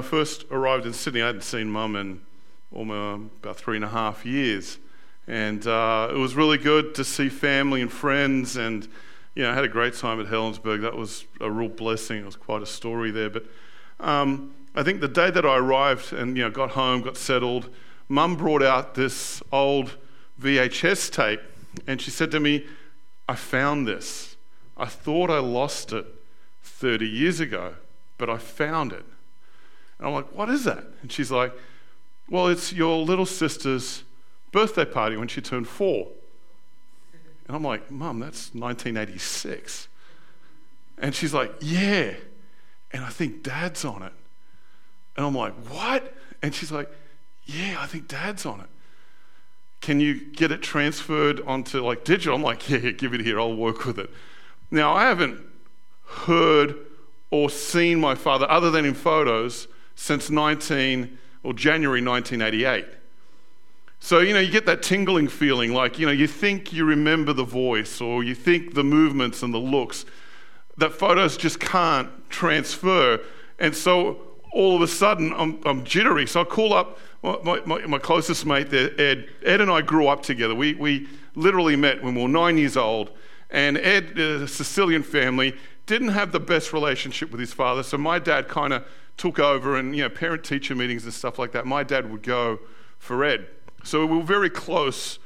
I first arrived in Sydney, I hadn't seen mum in almost about three and a half years. And uh, it was really good to see family and friends. And, you know, I had a great time at Helensburgh. That was a real blessing. It was quite a story there. But um, I think the day that I arrived and, you know, got home, got settled, mum brought out this old VHS tape. And she said to me, I found this. I thought I lost it 30 years ago, but I found it. And I'm like, what is that? And she's like, well, it's your little sister's birthday party when she turned four. And I'm like, Mum, that's 1986. And she's like, Yeah. And I think dad's on it. And I'm like, What? And she's like, Yeah, I think dad's on it. Can you get it transferred onto like digital? I'm like, Yeah, yeah give it here. I'll work with it. Now, I haven't heard or seen my father other than in photos since 19 or January 1988. So, you know, you get that tingling feeling like, you know, you think you remember the voice or you think the movements and the looks that photos just can't transfer. And so all of a sudden I'm, I'm jittery. So I call up my, my, my, closest mate there, Ed. Ed and I grew up together. We, we literally met when we were nine years old. And Ed, a Sicilian family, didn't have the best relationship with his father. So my dad kind of took over and, you know, parent teacher meetings and stuff like that. My dad would go for Ed. So we were very close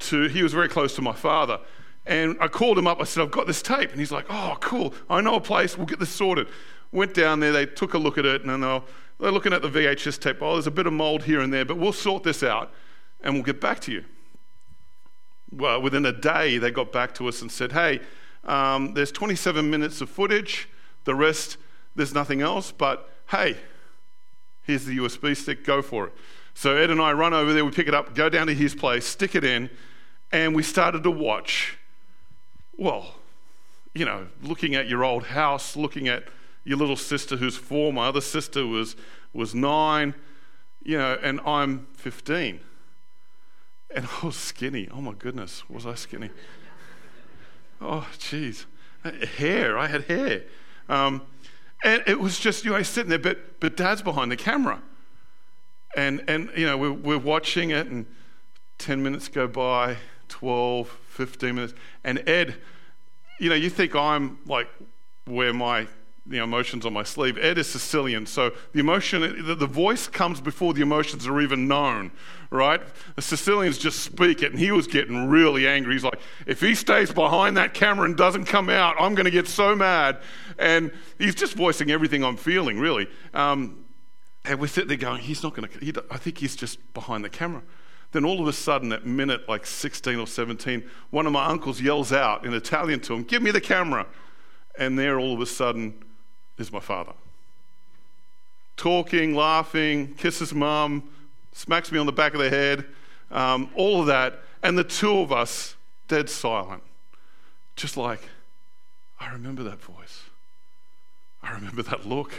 to, he was very close to my father. And I called him up. I said, I've got this tape. And he's like, oh, cool. I know a place. We'll get this sorted. Went down there. They took a look at it. And they're, they're looking at the VHS tape. Oh, there's a bit of mold here and there, but we'll sort this out and we'll get back to you. Well, within a day, they got back to us and said, hey, um, there's 27 minutes of footage. The rest, there's nothing else. But hey, here's the USB stick, go for it. So Ed and I run over there, we pick it up, go down to his place, stick it in, and we started to watch. Well, you know, looking at your old house, looking at your little sister who's four, my other sister was, was nine, you know, and I'm 15. And I was skinny. Oh my goodness, was I skinny? Oh, jeez. Hair, I had hair. Um, and it was just, you know, sitting there, but, but dad's behind the camera. And, and you know, we're, we're watching it, and 10 minutes go by, 12, 15 minutes. And Ed, you know, you think I'm like where my the emotions on my sleeve. Ed is Sicilian, so the emotion, the, the, voice comes before the emotions are even known, right? The Sicilians just speak it, and he was getting really angry. He's like, if he stays behind that camera and doesn't come out, I'm going to get so mad. And he's just voicing everything I'm feeling, really. Um, and we sit there going, he's not going to, I think he's just behind the camera. Then all of a sudden, at minute like 16 or 17, one of my uncles yells out in Italian to him, Give me the camera. And there, all of a sudden, is my father. Talking, laughing, kisses mum, smacks me on the back of the head, um, all of that. And the two of us, dead silent. Just like, I remember that voice. I remember that look.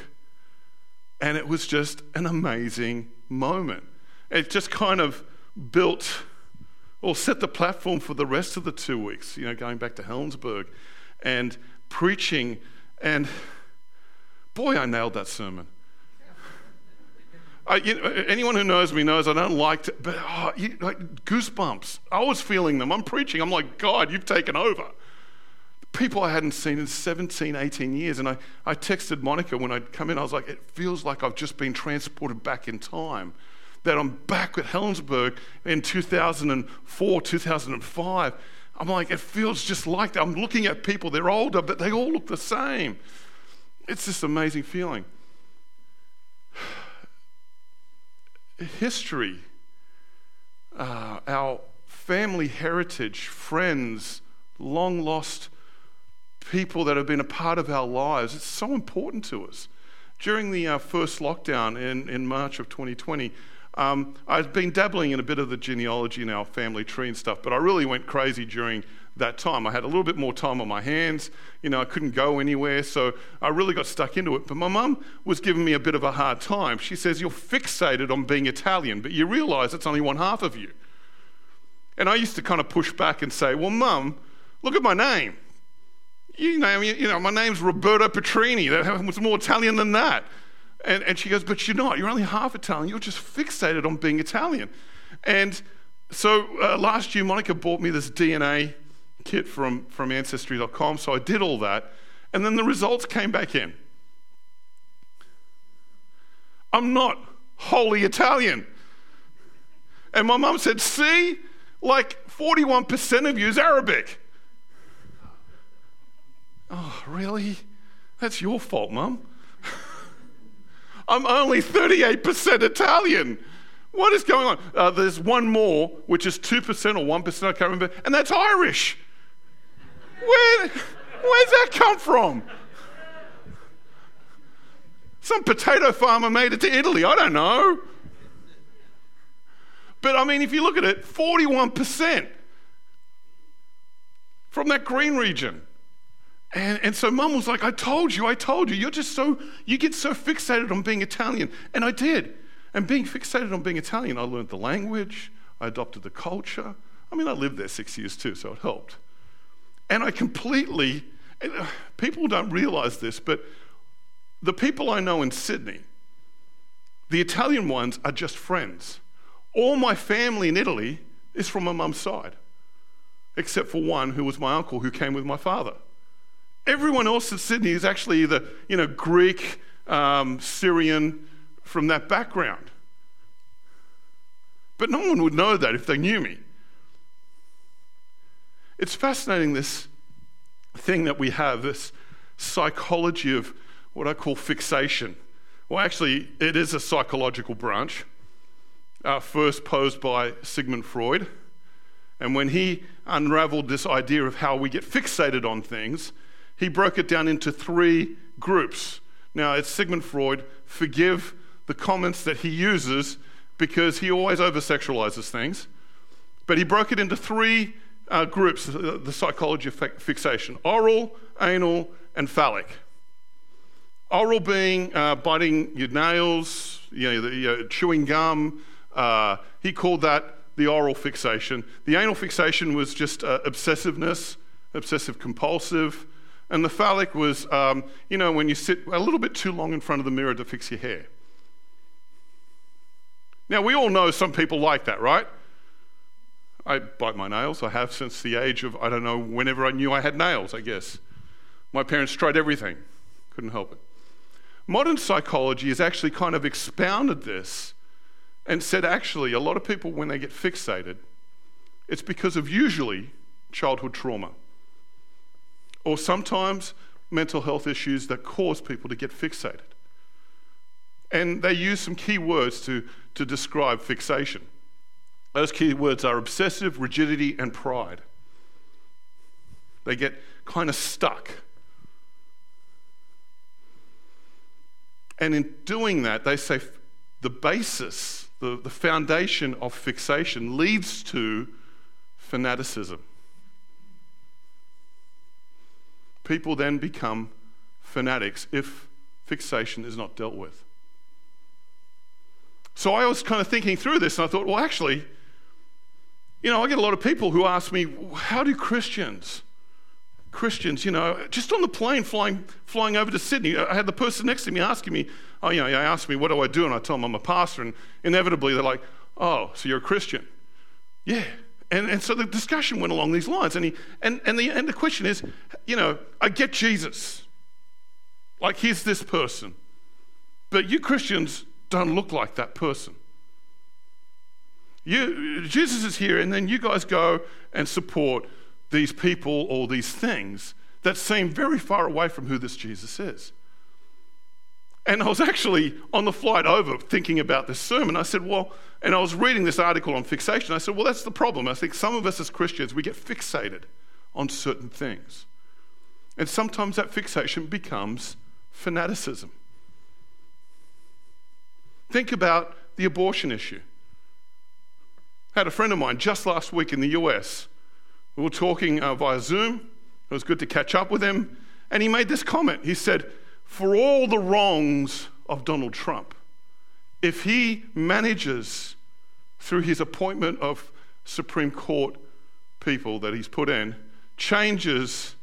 And it was just an amazing moment. It just kind of built or set the platform for the rest of the two weeks, you know, going back to Helensburgh and preaching. And boy, I nailed that sermon. I, you know, anyone who knows me knows I don't like to, but oh, you, like goosebumps. I was feeling them. I'm preaching. I'm like, God, you've taken over people I hadn't seen in 17, 18 years. And I, I texted Monica when I'd come in. I was like, it feels like I've just been transported back in time. That I'm back at Helensburgh in 2004, 2005. I'm like, it feels just like that. I'm looking at people, they're older, but they all look the same. It's this amazing feeling. History, uh, our family heritage, friends, long lost people that have been a part of our lives. It's so important to us. During the uh, first lockdown in, in March of 2020, um, I've been dabbling in a bit of the genealogy in our family tree and stuff, but I really went crazy during that time. I had a little bit more time on my hands. You know, I couldn't go anywhere, so I really got stuck into it. But my mum was giving me a bit of a hard time. She says, You're fixated on being Italian, but you realize it's only one half of you. And I used to kind of push back and say, Well, mum, look at my name you know, you know, my name's Roberto Petrini. That was more Italian than that. And, and she goes, but you're not. You're only half Italian. You're just fixated on being Italian. And so uh, last year, Monica bought me this DNA kit from, from Ancestry.com. So I did all that. And then the results came back in. I'm not wholly Italian. And my mum said, See, like 41% of you is Arabic. Oh, really? That's your fault, mum. I'm only 38% Italian. What is going on? Uh, there's one more, which is 2% or 1%, I can't remember, and that's Irish. Where, where's that come from? Some potato farmer made it to Italy. I don't know. But I mean, if you look at it, 41% from that green region. And, and so mum was like, I told you, I told you. You're just so, you get so fixated on being Italian. And I did. And being fixated on being Italian, I learned the language, I adopted the culture. I mean, I lived there six years too, so it helped. And I completely, uh, people don't realize this, but the people I know in Sydney, the Italian ones are just friends. All my family in Italy is from my mum's side, except for one who was my uncle who came with my father. Everyone else in Sydney is actually either, you know, Greek, um, Syrian, from that background. But no one would know that if they knew me. It's fascinating, this thing that we have, this psychology of what I call fixation. Well, actually, it is a psychological branch, uh, first posed by Sigmund Freud. And when he unraveled this idea of how we get fixated on things, he broke it down into three groups. Now, it's Sigmund Freud. Forgive the comments that he uses because he always over sexualizes things. But he broke it into three uh, groups the psychology of fixation oral, anal, and phallic. Oral being uh, biting your nails, you know, the, you know, chewing gum. Uh, he called that the oral fixation. The anal fixation was just uh, obsessiveness, obsessive compulsive. And the phallic was, um, you know, when you sit a little bit too long in front of the mirror to fix your hair. Now, we all know some people like that, right? I bite my nails. I have since the age of, I don't know, whenever I knew I had nails, I guess. My parents tried everything, couldn't help it. Modern psychology has actually kind of expounded this and said actually, a lot of people, when they get fixated, it's because of usually childhood trauma or sometimes mental health issues that cause people to get fixated. And they use some key words to, to describe fixation. Those key words are obsessive, rigidity, and pride. They get kind of stuck And in doing that, they say the basis, the, the foundation of fixation leads to fanaticism. People then become fanatics if fixation is not dealt with. So I was kind of thinking through this and I thought, well, actually, you know, I get a lot of people who ask me, how do Christians Christians, you know, just on the plane flying, flying over to Sydney, I had the person next to me asking me, oh, you know, they asked me, what do I do? And I tell them I'm a pastor. And inevitably they're like, oh, so you're a Christian? Yeah. And, and so the discussion went along these lines. And, he, and, and, the, and the question is, you know, I get Jesus. Like, here's this person. But you Christians don't look like that person. You, Jesus is here, and then you guys go and support these people or these things that seem very far away from who this Jesus is. And I was actually on the flight over thinking about this sermon. I said, Well, and I was reading this article on fixation. I said, Well, that's the problem. I think some of us as Christians, we get fixated on certain things. And sometimes that fixation becomes fanaticism. Think about the abortion issue. Had a friend of mine just last week in the US we were talking uh, via Zoom. It was good to catch up with him. And he made this comment. He said, For all the wrongs of Donald Trump, if he manages through his appointment of Supreme Court people that he's put in, changes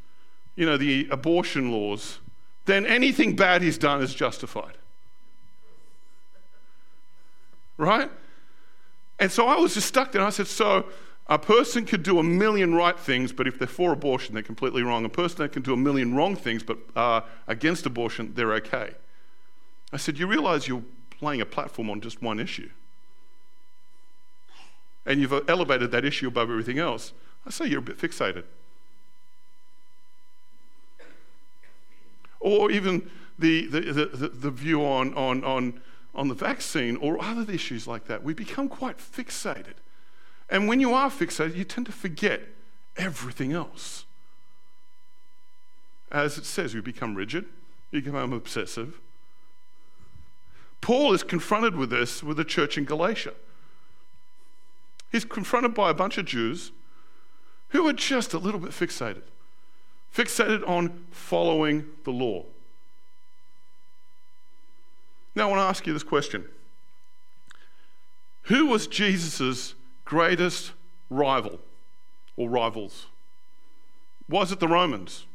you know, the abortion laws, then anything bad he's done is justified. Right? And so I was just stuck there. I said, so a person could do a million right things, but if they're for abortion, they're completely wrong. A person that can do a million wrong things, but uh, against abortion, they're okay. I said, you realize you're playing a platform on just one issue. And you've elevated that issue above everything else. I say you're a bit fixated. Or even the, the, the, the view on, on, on, on the vaccine or other issues like that. We become quite fixated. And when you are fixated, you tend to forget everything else. As it says, you become rigid, you become obsessive. Paul is confronted with this with the church in Galatia. He's confronted by a bunch of Jews who are just a little bit fixated, fixated on following the law. Now, I want to ask you this question Who was Jesus' greatest rival or rivals? Was it the Romans?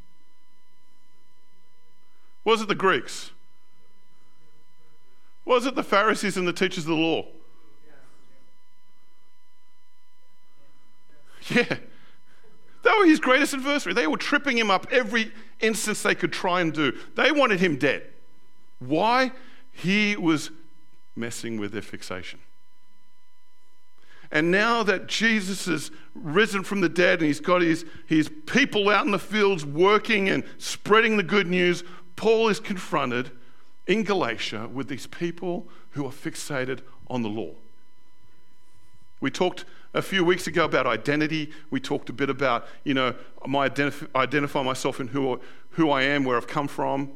Was it the Greeks? Was it the Pharisees and the teachers of the law? Yeah. They were his greatest adversary. They were tripping him up every instance they could try and do. They wanted him dead. Why? He was messing with their fixation. And now that Jesus is risen from the dead and he's got his, his people out in the fields working and spreading the good news, Paul is confronted in Galatia with these people who are fixated on the law. We talked a few weeks ago about identity. We talked a bit about, you know, my identif- identify myself in who, who I am, where I've come from.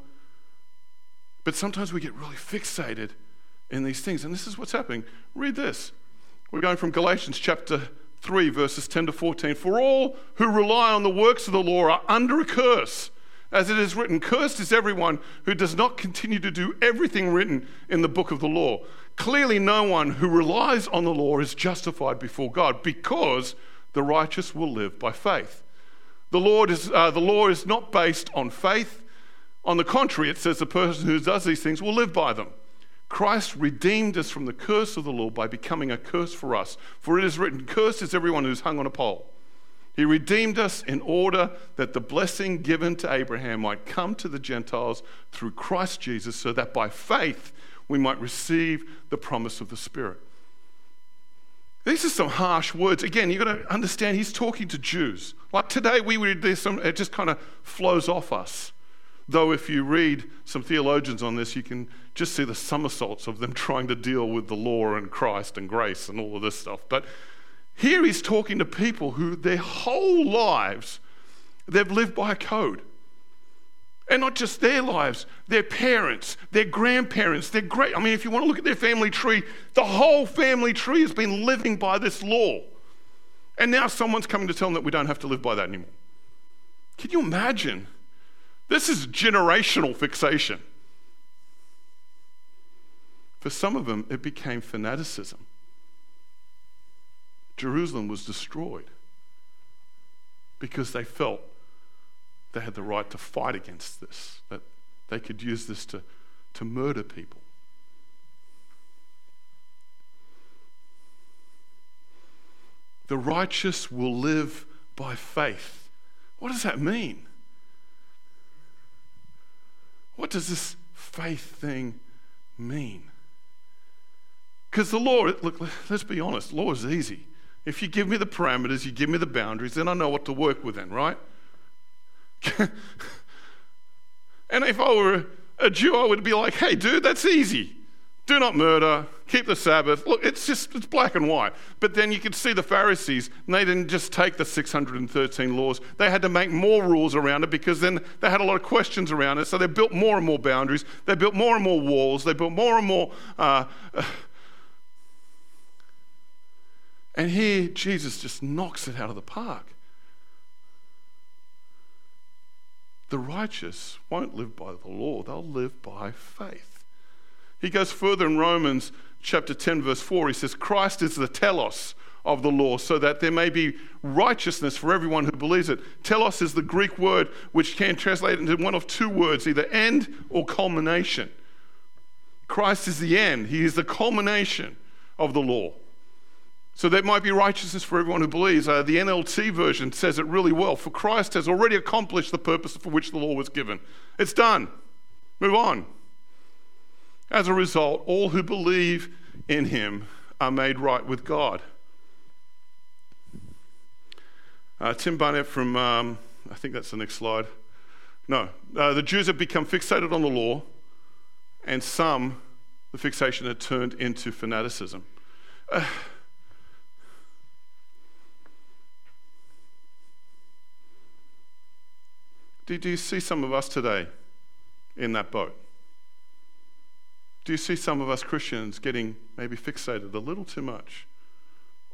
But sometimes we get really fixated in these things. And this is what's happening. Read this. We're going from Galatians chapter 3, verses 10 to 14. For all who rely on the works of the law are under a curse. As it is written, Cursed is everyone who does not continue to do everything written in the book of the law. Clearly, no one who relies on the law is justified before God because the righteous will live by faith. The, Lord is, uh, the law is not based on faith. On the contrary, it says the person who does these things will live by them. Christ redeemed us from the curse of the law by becoming a curse for us. For it is written, Cursed is everyone who's hung on a pole. He redeemed us in order that the blessing given to Abraham might come to the Gentiles through Christ Jesus, so that by faith we might receive the promise of the Spirit. These are some harsh words. Again, you've got to understand he's talking to Jews. Like today, we read this, it just kind of flows off us. Though, if you read some theologians on this, you can just see the somersaults of them trying to deal with the law and Christ and grace and all of this stuff. But here he's talking to people who their whole lives they've lived by a code. And not just their lives, their parents, their grandparents, their great. I mean, if you want to look at their family tree, the whole family tree has been living by this law. And now someone's coming to tell them that we don't have to live by that anymore. Can you imagine this is generational fixation. For some of them, it became fanaticism. Jerusalem was destroyed because they felt they had the right to fight against this, that they could use this to, to murder people. The righteous will live by faith. What does that mean? What does this faith thing mean? Because the law, look, let's be honest, law is easy. If you give me the parameters, you give me the boundaries, then I know what to work within, right? and if I were a Jew, I would be like, hey, dude, that's easy do not murder, keep the Sabbath. Look, it's just it's black and white. But then you could see the Pharisees, they didn't just take the 613 laws. They had to make more rules around it because then they had a lot of questions around it. So they built more and more boundaries. They built more and more walls. They built more and more. Uh, and here, Jesus just knocks it out of the park. The righteous won't live by the law, they'll live by faith. He goes further in Romans chapter 10, verse 4. He says, Christ is the telos of the law, so that there may be righteousness for everyone who believes it. Telos is the Greek word which can translate into one of two words, either end or culmination. Christ is the end, He is the culmination of the law. So there might be righteousness for everyone who believes. Uh, the NLT version says it really well. For Christ has already accomplished the purpose for which the law was given. It's done. Move on. As a result, all who believe in him are made right with God. Uh, Tim Barnett from, um, I think that's the next slide. No, uh, the Jews have become fixated on the law, and some, the fixation had turned into fanaticism. Uh, do, do you see some of us today in that boat? Do you see some of us Christians getting maybe fixated a little too much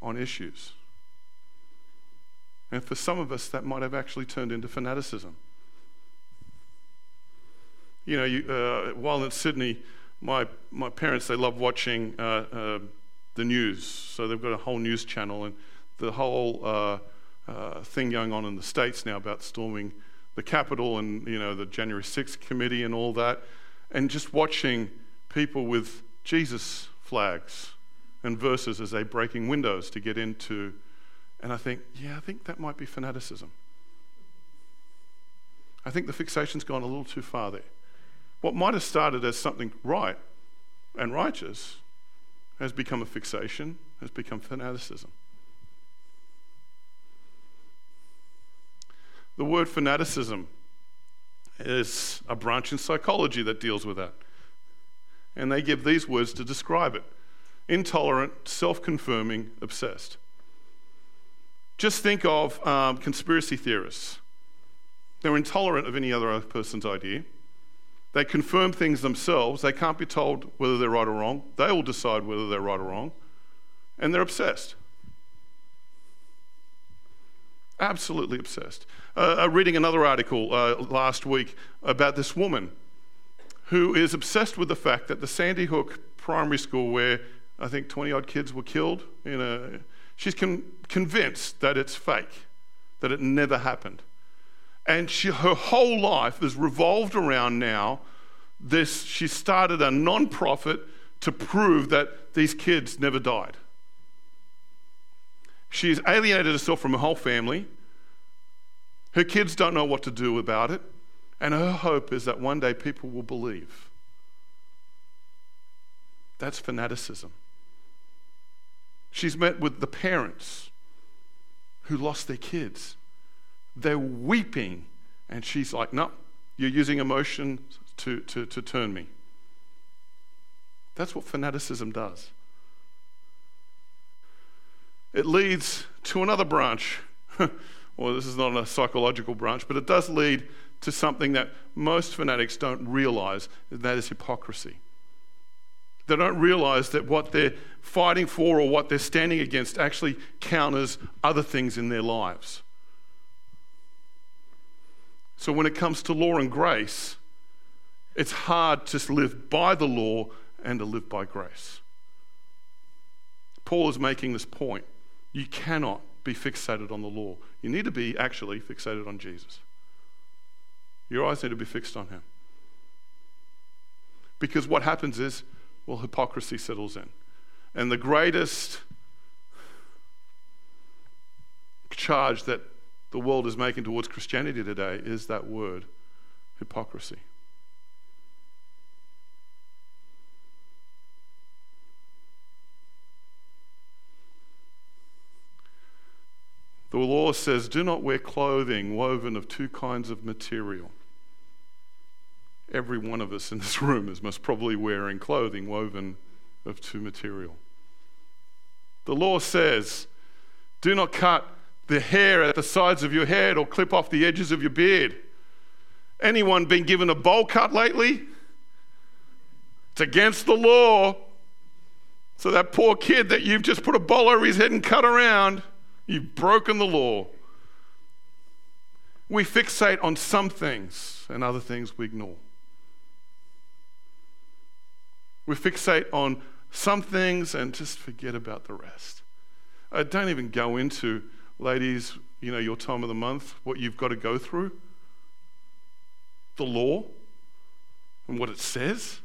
on issues? And for some of us, that might have actually turned into fanaticism. You know, you, uh, while in Sydney, my, my parents, they love watching uh, uh, the news. So they've got a whole news channel and the whole uh, uh, thing going on in the States now about storming the Capitol and, you know, the January 6th committee and all that. And just watching people with Jesus flags and verses as they're breaking windows to get into. And I think, yeah, I think that might be fanaticism. I think the fixation's gone a little too far there. What might have started as something right and righteous has become a fixation, has become fanaticism. The word fanaticism is a branch in psychology that deals with that. And they give these words to describe it intolerant, self confirming, obsessed. Just think of um, conspiracy theorists. They're intolerant of any other person's idea. They confirm things themselves. They can't be told whether they're right or wrong. They will decide whether they're right or wrong. And they're obsessed. Absolutely obsessed. Uh, reading another article uh, last week about this woman who is obsessed with the fact that the Sandy Hook primary school, where I think 20 odd kids were killed, in a, she's con- convinced that it's fake, that it never happened. And she, her whole life is revolved around now this. She started a non profit to prove that these kids never died. She's alienated herself from her whole family. Her kids don't know what to do about it. And her hope is that one day people will believe. That's fanaticism. She's met with the parents who lost their kids. They're weeping, and she's like, No, you're using emotion to, to, to turn me. That's what fanaticism does. It leads to another branch. well, this is not a psychological branch, but it does lead to something that most fanatics don't realize, and that is hypocrisy. They don't realize that what they're fighting for or what they're standing against actually counters other things in their lives. So when it comes to law and grace, it's hard to live by the law and to live by grace. Paul is making this point. You cannot be fixated on the law. You need to be actually fixated on Jesus. Your eyes need to be fixed on him. Because what happens is, well, hypocrisy settles in. And the greatest charge that the world is making towards Christianity today is that word, hypocrisy. The law says, do not wear clothing woven of two kinds of material every one of us in this room is most probably wearing clothing woven of two material. The law says, do not cut the hair at the sides of your head or clip off the edges of your beard. Anyone been given a bowl cut lately? It's against the law. So that poor kid that you've just put a bowl over his head and cut around, you've broken the law. We fixate on some things and other things we ignore. We fixate on some things and just forget about the rest. I don't even go into, ladies, you know, your time of the month, what you've got to go through, the law, and what it says.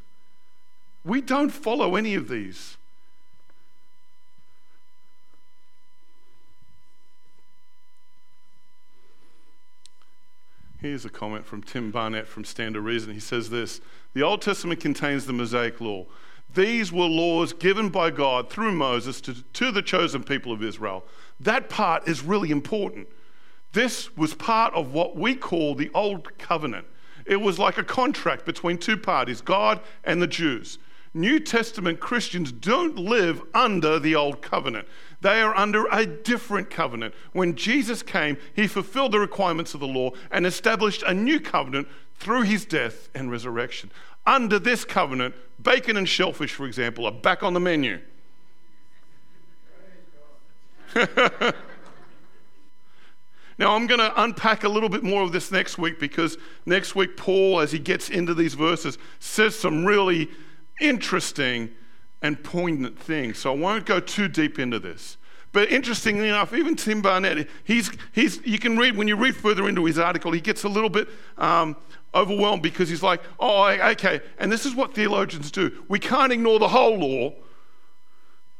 We don't follow any of these. Here's a comment from Tim Barnett from Stand to Reason. He says this The Old Testament contains the Mosaic Law. These were laws given by God through Moses to, to the chosen people of Israel. That part is really important. This was part of what we call the Old Covenant. It was like a contract between two parties, God and the Jews. New Testament Christians don't live under the Old Covenant. They are under a different covenant. When Jesus came, he fulfilled the requirements of the law and established a new covenant through his death and resurrection. Under this covenant, bacon and shellfish, for example, are back on the menu. Now, I'm going to unpack a little bit more of this next week because next week, Paul, as he gets into these verses, says some really interesting and poignant thing. So I won't go too deep into this. But interestingly enough, even Tim Barnett, he's, he's, you can read, when you read further into his article, he gets a little bit um, overwhelmed because he's like, oh, okay. And this is what theologians do. We can't ignore the whole law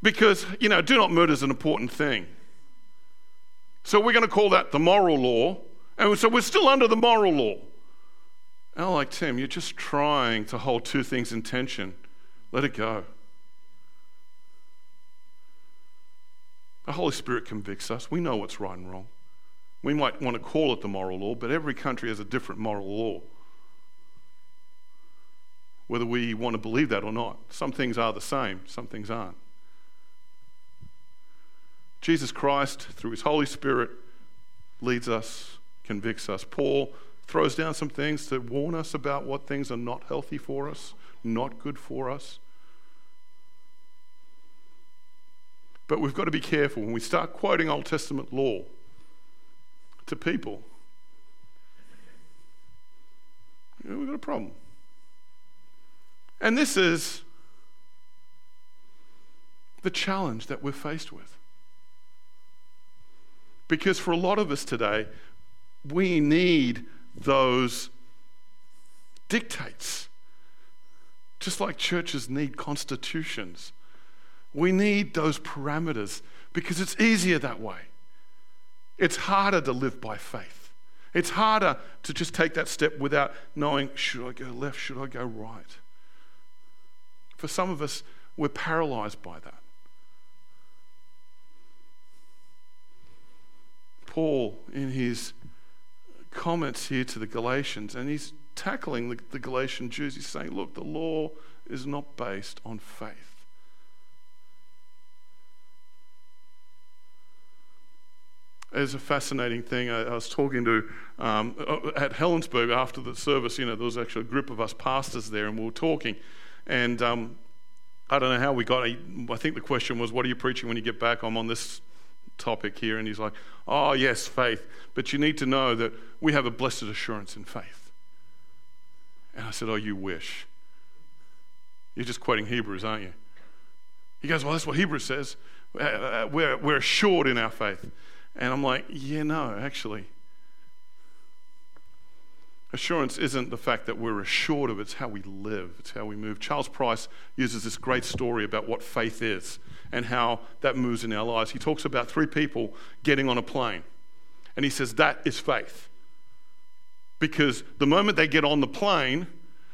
because, you know, do not murder is an important thing. So we're going to call that the moral law. And so we're still under the moral law. And I'm like, Tim, you're just trying to hold two things in tension. Let it go. The Holy Spirit convicts us. We know what's right and wrong. We might want to call it the moral law, but every country has a different moral law. Whether we want to believe that or not. Some things are the same, some things aren't. Jesus Christ, through his Holy Spirit, leads us, convicts us. Paul throws down some things to warn us about what things are not healthy for us, not good for us. But we've got to be careful when we start quoting Old Testament law to people. we've got a problem. And this is the challenge that we're faced with. Because for a lot of us today, we need those dictates. Just like churches need constitutions, we need those parameters because it's easier that way. It's harder to live by faith. It's harder to just take that step without knowing should I go left, should I go right? For some of us, we're paralyzed by that. Paul, in his comments here to the Galatians, and he's tackling the, the Galatian Jews, he's saying, look, the law is not based on faith. It's a fascinating thing. I, I was talking to um, at Helensburgh after the service. You know, there was actually a group of us pastors there, and we were talking. And um, I don't know how we got. I think the question was, "What are you preaching when you get back?" I'm on this topic here. And he's like, Oh, yes, faith. But you need to know that we have a blessed assurance in faith. And I said, Oh, you wish. You're just quoting Hebrews, aren't you? He goes, Well, that's what Hebrews says. Uh, uh, we're, we're assured in our faith. And I'm like, Yeah, no, actually. Assurance isn't the fact that we're assured of, it's how we live, it's how we move. Charles Price uses this great story about what faith is and how that moves in our lives. He talks about three people getting on a plane, and he says that is faith. Because the moment they get on the plane,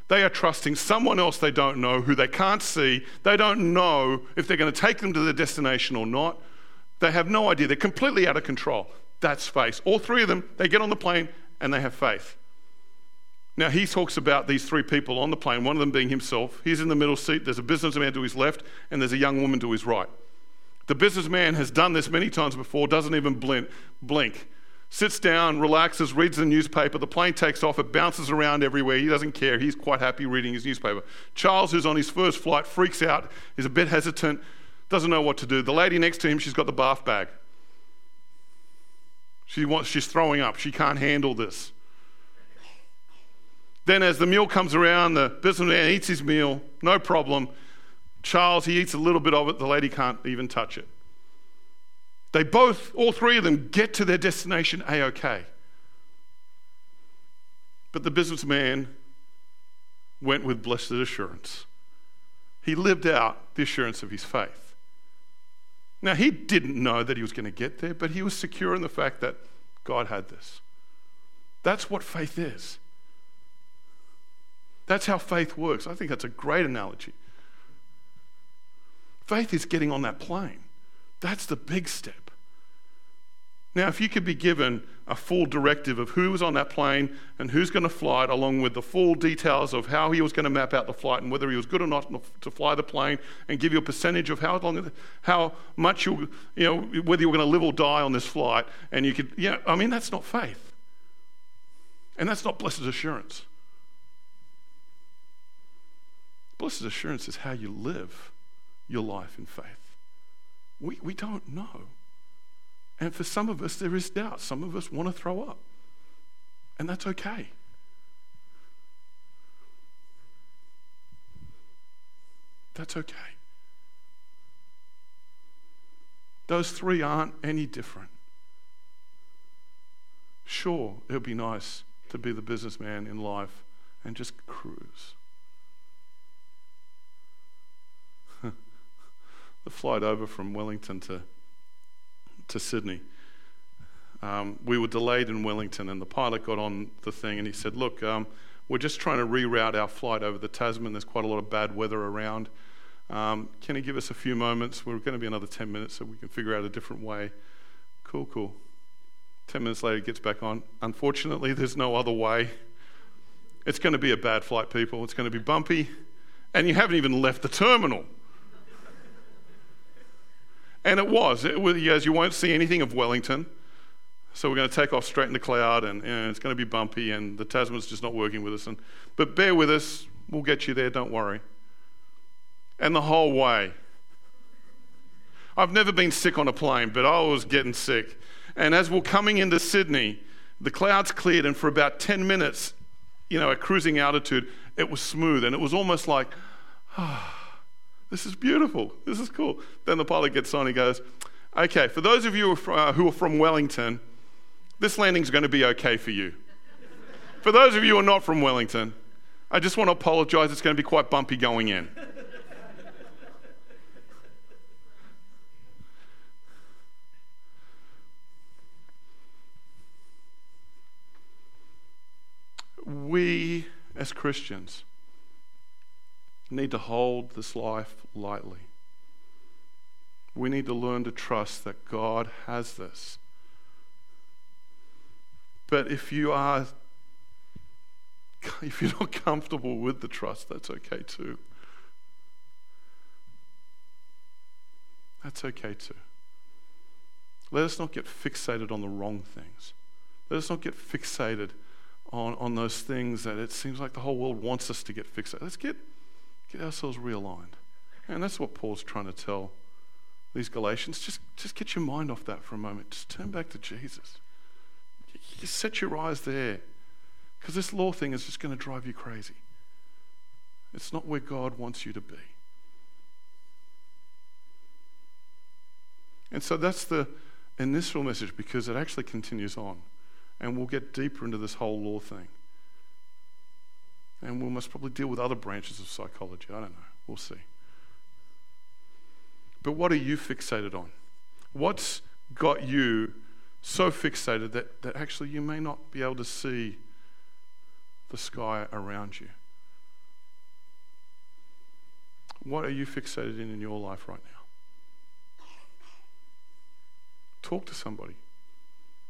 they are trusting someone else they don't know, who they can't see. They don't know if they're going to take them to their destination or not. They have no idea. They're completely out of control. That's faith. All three of them, they get on the plane and they have faith. Now, he talks about these three people on the plane, one of them being himself. He's in the middle seat. There's a businessman to his left, and there's a young woman to his right. The businessman has done this many times before, doesn't even blink. Sits down, relaxes, reads the newspaper. The plane takes off, it bounces around everywhere. He doesn't care. He's quite happy reading his newspaper. Charles, who's on his first flight, freaks out, is a bit hesitant, doesn't know what to do. The lady next to him, she's got the bath bag. She wants, she's throwing up. She can't handle this. Then, as the meal comes around, the businessman eats his meal, no problem. Charles, he eats a little bit of it, the lady can't even touch it. They both, all three of them, get to their destination a okay. But the businessman went with blessed assurance. He lived out the assurance of his faith. Now, he didn't know that he was going to get there, but he was secure in the fact that God had this. That's what faith is. That's how faith works. I think that's a great analogy. Faith is getting on that plane. That's the big step. Now, if you could be given a full directive of who was on that plane and who's going to fly it, along with the full details of how he was going to map out the flight and whether he was good or not to fly the plane, and give you a percentage of how long, how much you, you know, whether you were going to live or die on this flight, and you could, yeah, I mean, that's not faith, and that's not blessed assurance. Blessed assurance is how you live your life in faith. We, we don't know. And for some of us, there is doubt. Some of us want to throw up. And that's okay. That's okay. Those three aren't any different. Sure, it would be nice to be the businessman in life and just cruise. the flight over from Wellington to to Sydney. Um, we were delayed in Wellington, and the pilot got on the thing and he said, Look, um, we're just trying to reroute our flight over the Tasman. There's quite a lot of bad weather around. Um, can you give us a few moments? We're going to be another 10 minutes so we can figure out a different way. Cool, cool. 10 minutes later, gets back on. Unfortunately, there's no other way. It's going to be a bad flight, people. It's going to be bumpy. And you haven't even left the terminal. And it was. It was as you won't see anything of Wellington. So we're going to take off straight in the cloud, and, and, it's going to be bumpy, and the Tasman's just not working with us. And, but bear with us. We'll get you there, don't worry. And the whole way. I've never been sick on a plane, but I was getting sick. And as we're coming into Sydney, the clouds cleared, and for about 10 minutes, you know, at cruising altitude, it was smooth. And it was almost like, ah. Oh, this is beautiful. This is cool. Then the pilot gets on. He goes, Okay, for those of you uh, who are from Wellington, this landing's going to be okay for you. for those of you who are not from Wellington, I just want to apologize. It's going to be quite bumpy going in. we, as Christians, need to hold this life lightly. We need to learn to trust that God has this. But if you are if you're not comfortable with the trust, that's okay too. That's okay too. Let us not get fixated on the wrong things. Let us not get fixated on, on those things that it seems like the whole world wants us to get fixated. Let's get Get ourselves realigned. And that's what Paul's trying to tell these Galatians. Just, just get your mind off that for a moment. Just turn back to Jesus. You set your eyes there. Because this law thing is just going to drive you crazy. It's not where God wants you to be. And so that's the initial message because it actually continues on. And we'll get deeper into this whole law thing. And we must probably deal with other branches of psychology. I don't know. We'll see. But what are you fixated on? What's got you so fixated that, that actually you may not be able to see the sky around you? What are you fixated in in your life right now? Talk to somebody.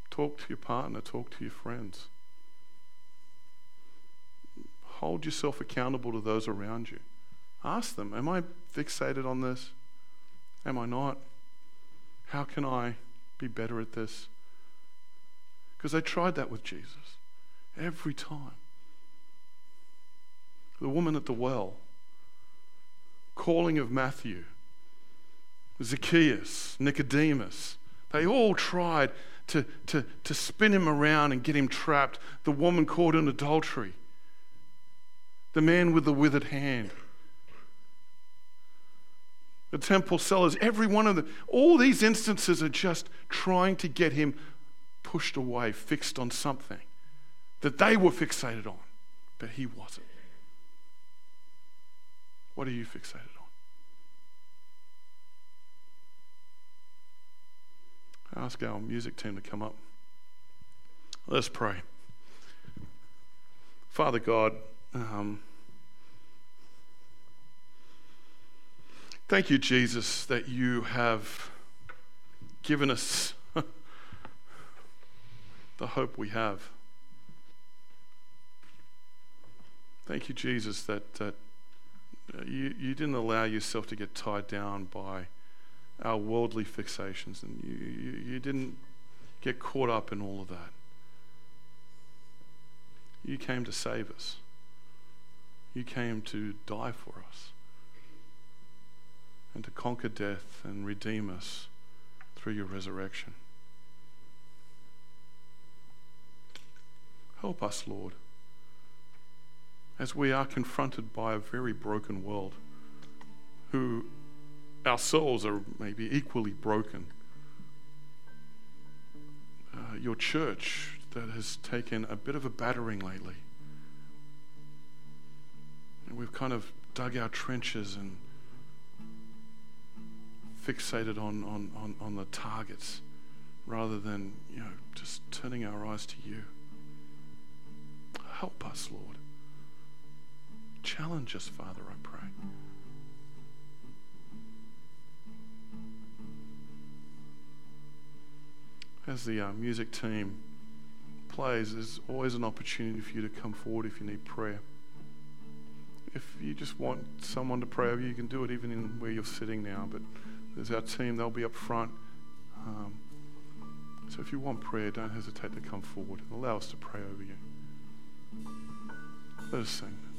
Talk to your partner. Talk to your friends hold yourself accountable to those around you. Ask them, Am I fixated on this? Am I not? How can I be better at this? Because they tried that with Jesus every time. The woman at the well, calling of Matthew, Zacchaeus, Nicodemus, they all tried to, to, to spin him around and get him trapped. The woman caught in adultery the man with the withered hand. The temple sellers, every one of them, all these instances are just trying to get him pushed away, fixed on something that they were fixated on, but he wasn't. What are you fixated on? I ask our music team to come up. Let's pray. Father God, um, thank you, Jesus, that you have given us the hope we have. Thank you, Jesus, that, that you, you didn't allow yourself to get tied down by our worldly fixations, and you, you, you didn't get caught up in all of that. You came to save us. You came to die for us and to conquer death and redeem us through your resurrection. Help us, Lord, as we are confronted by a very broken world who ourselves are maybe equally broken. Uh, your church that has taken a bit of a battering lately. And we've kind of dug our trenches and fixated on, on, on, on the targets rather than, you know, just turning our eyes to you. Help us, Lord. Challenge us, Father, I pray. As the uh, music team plays, there's always an opportunity for you to come forward if you need prayer. If you just want someone to pray over you, you can do it even in where you're sitting now. But there's our team, they'll be up front. Um, so if you want prayer, don't hesitate to come forward and allow us to pray over you. Let us sing.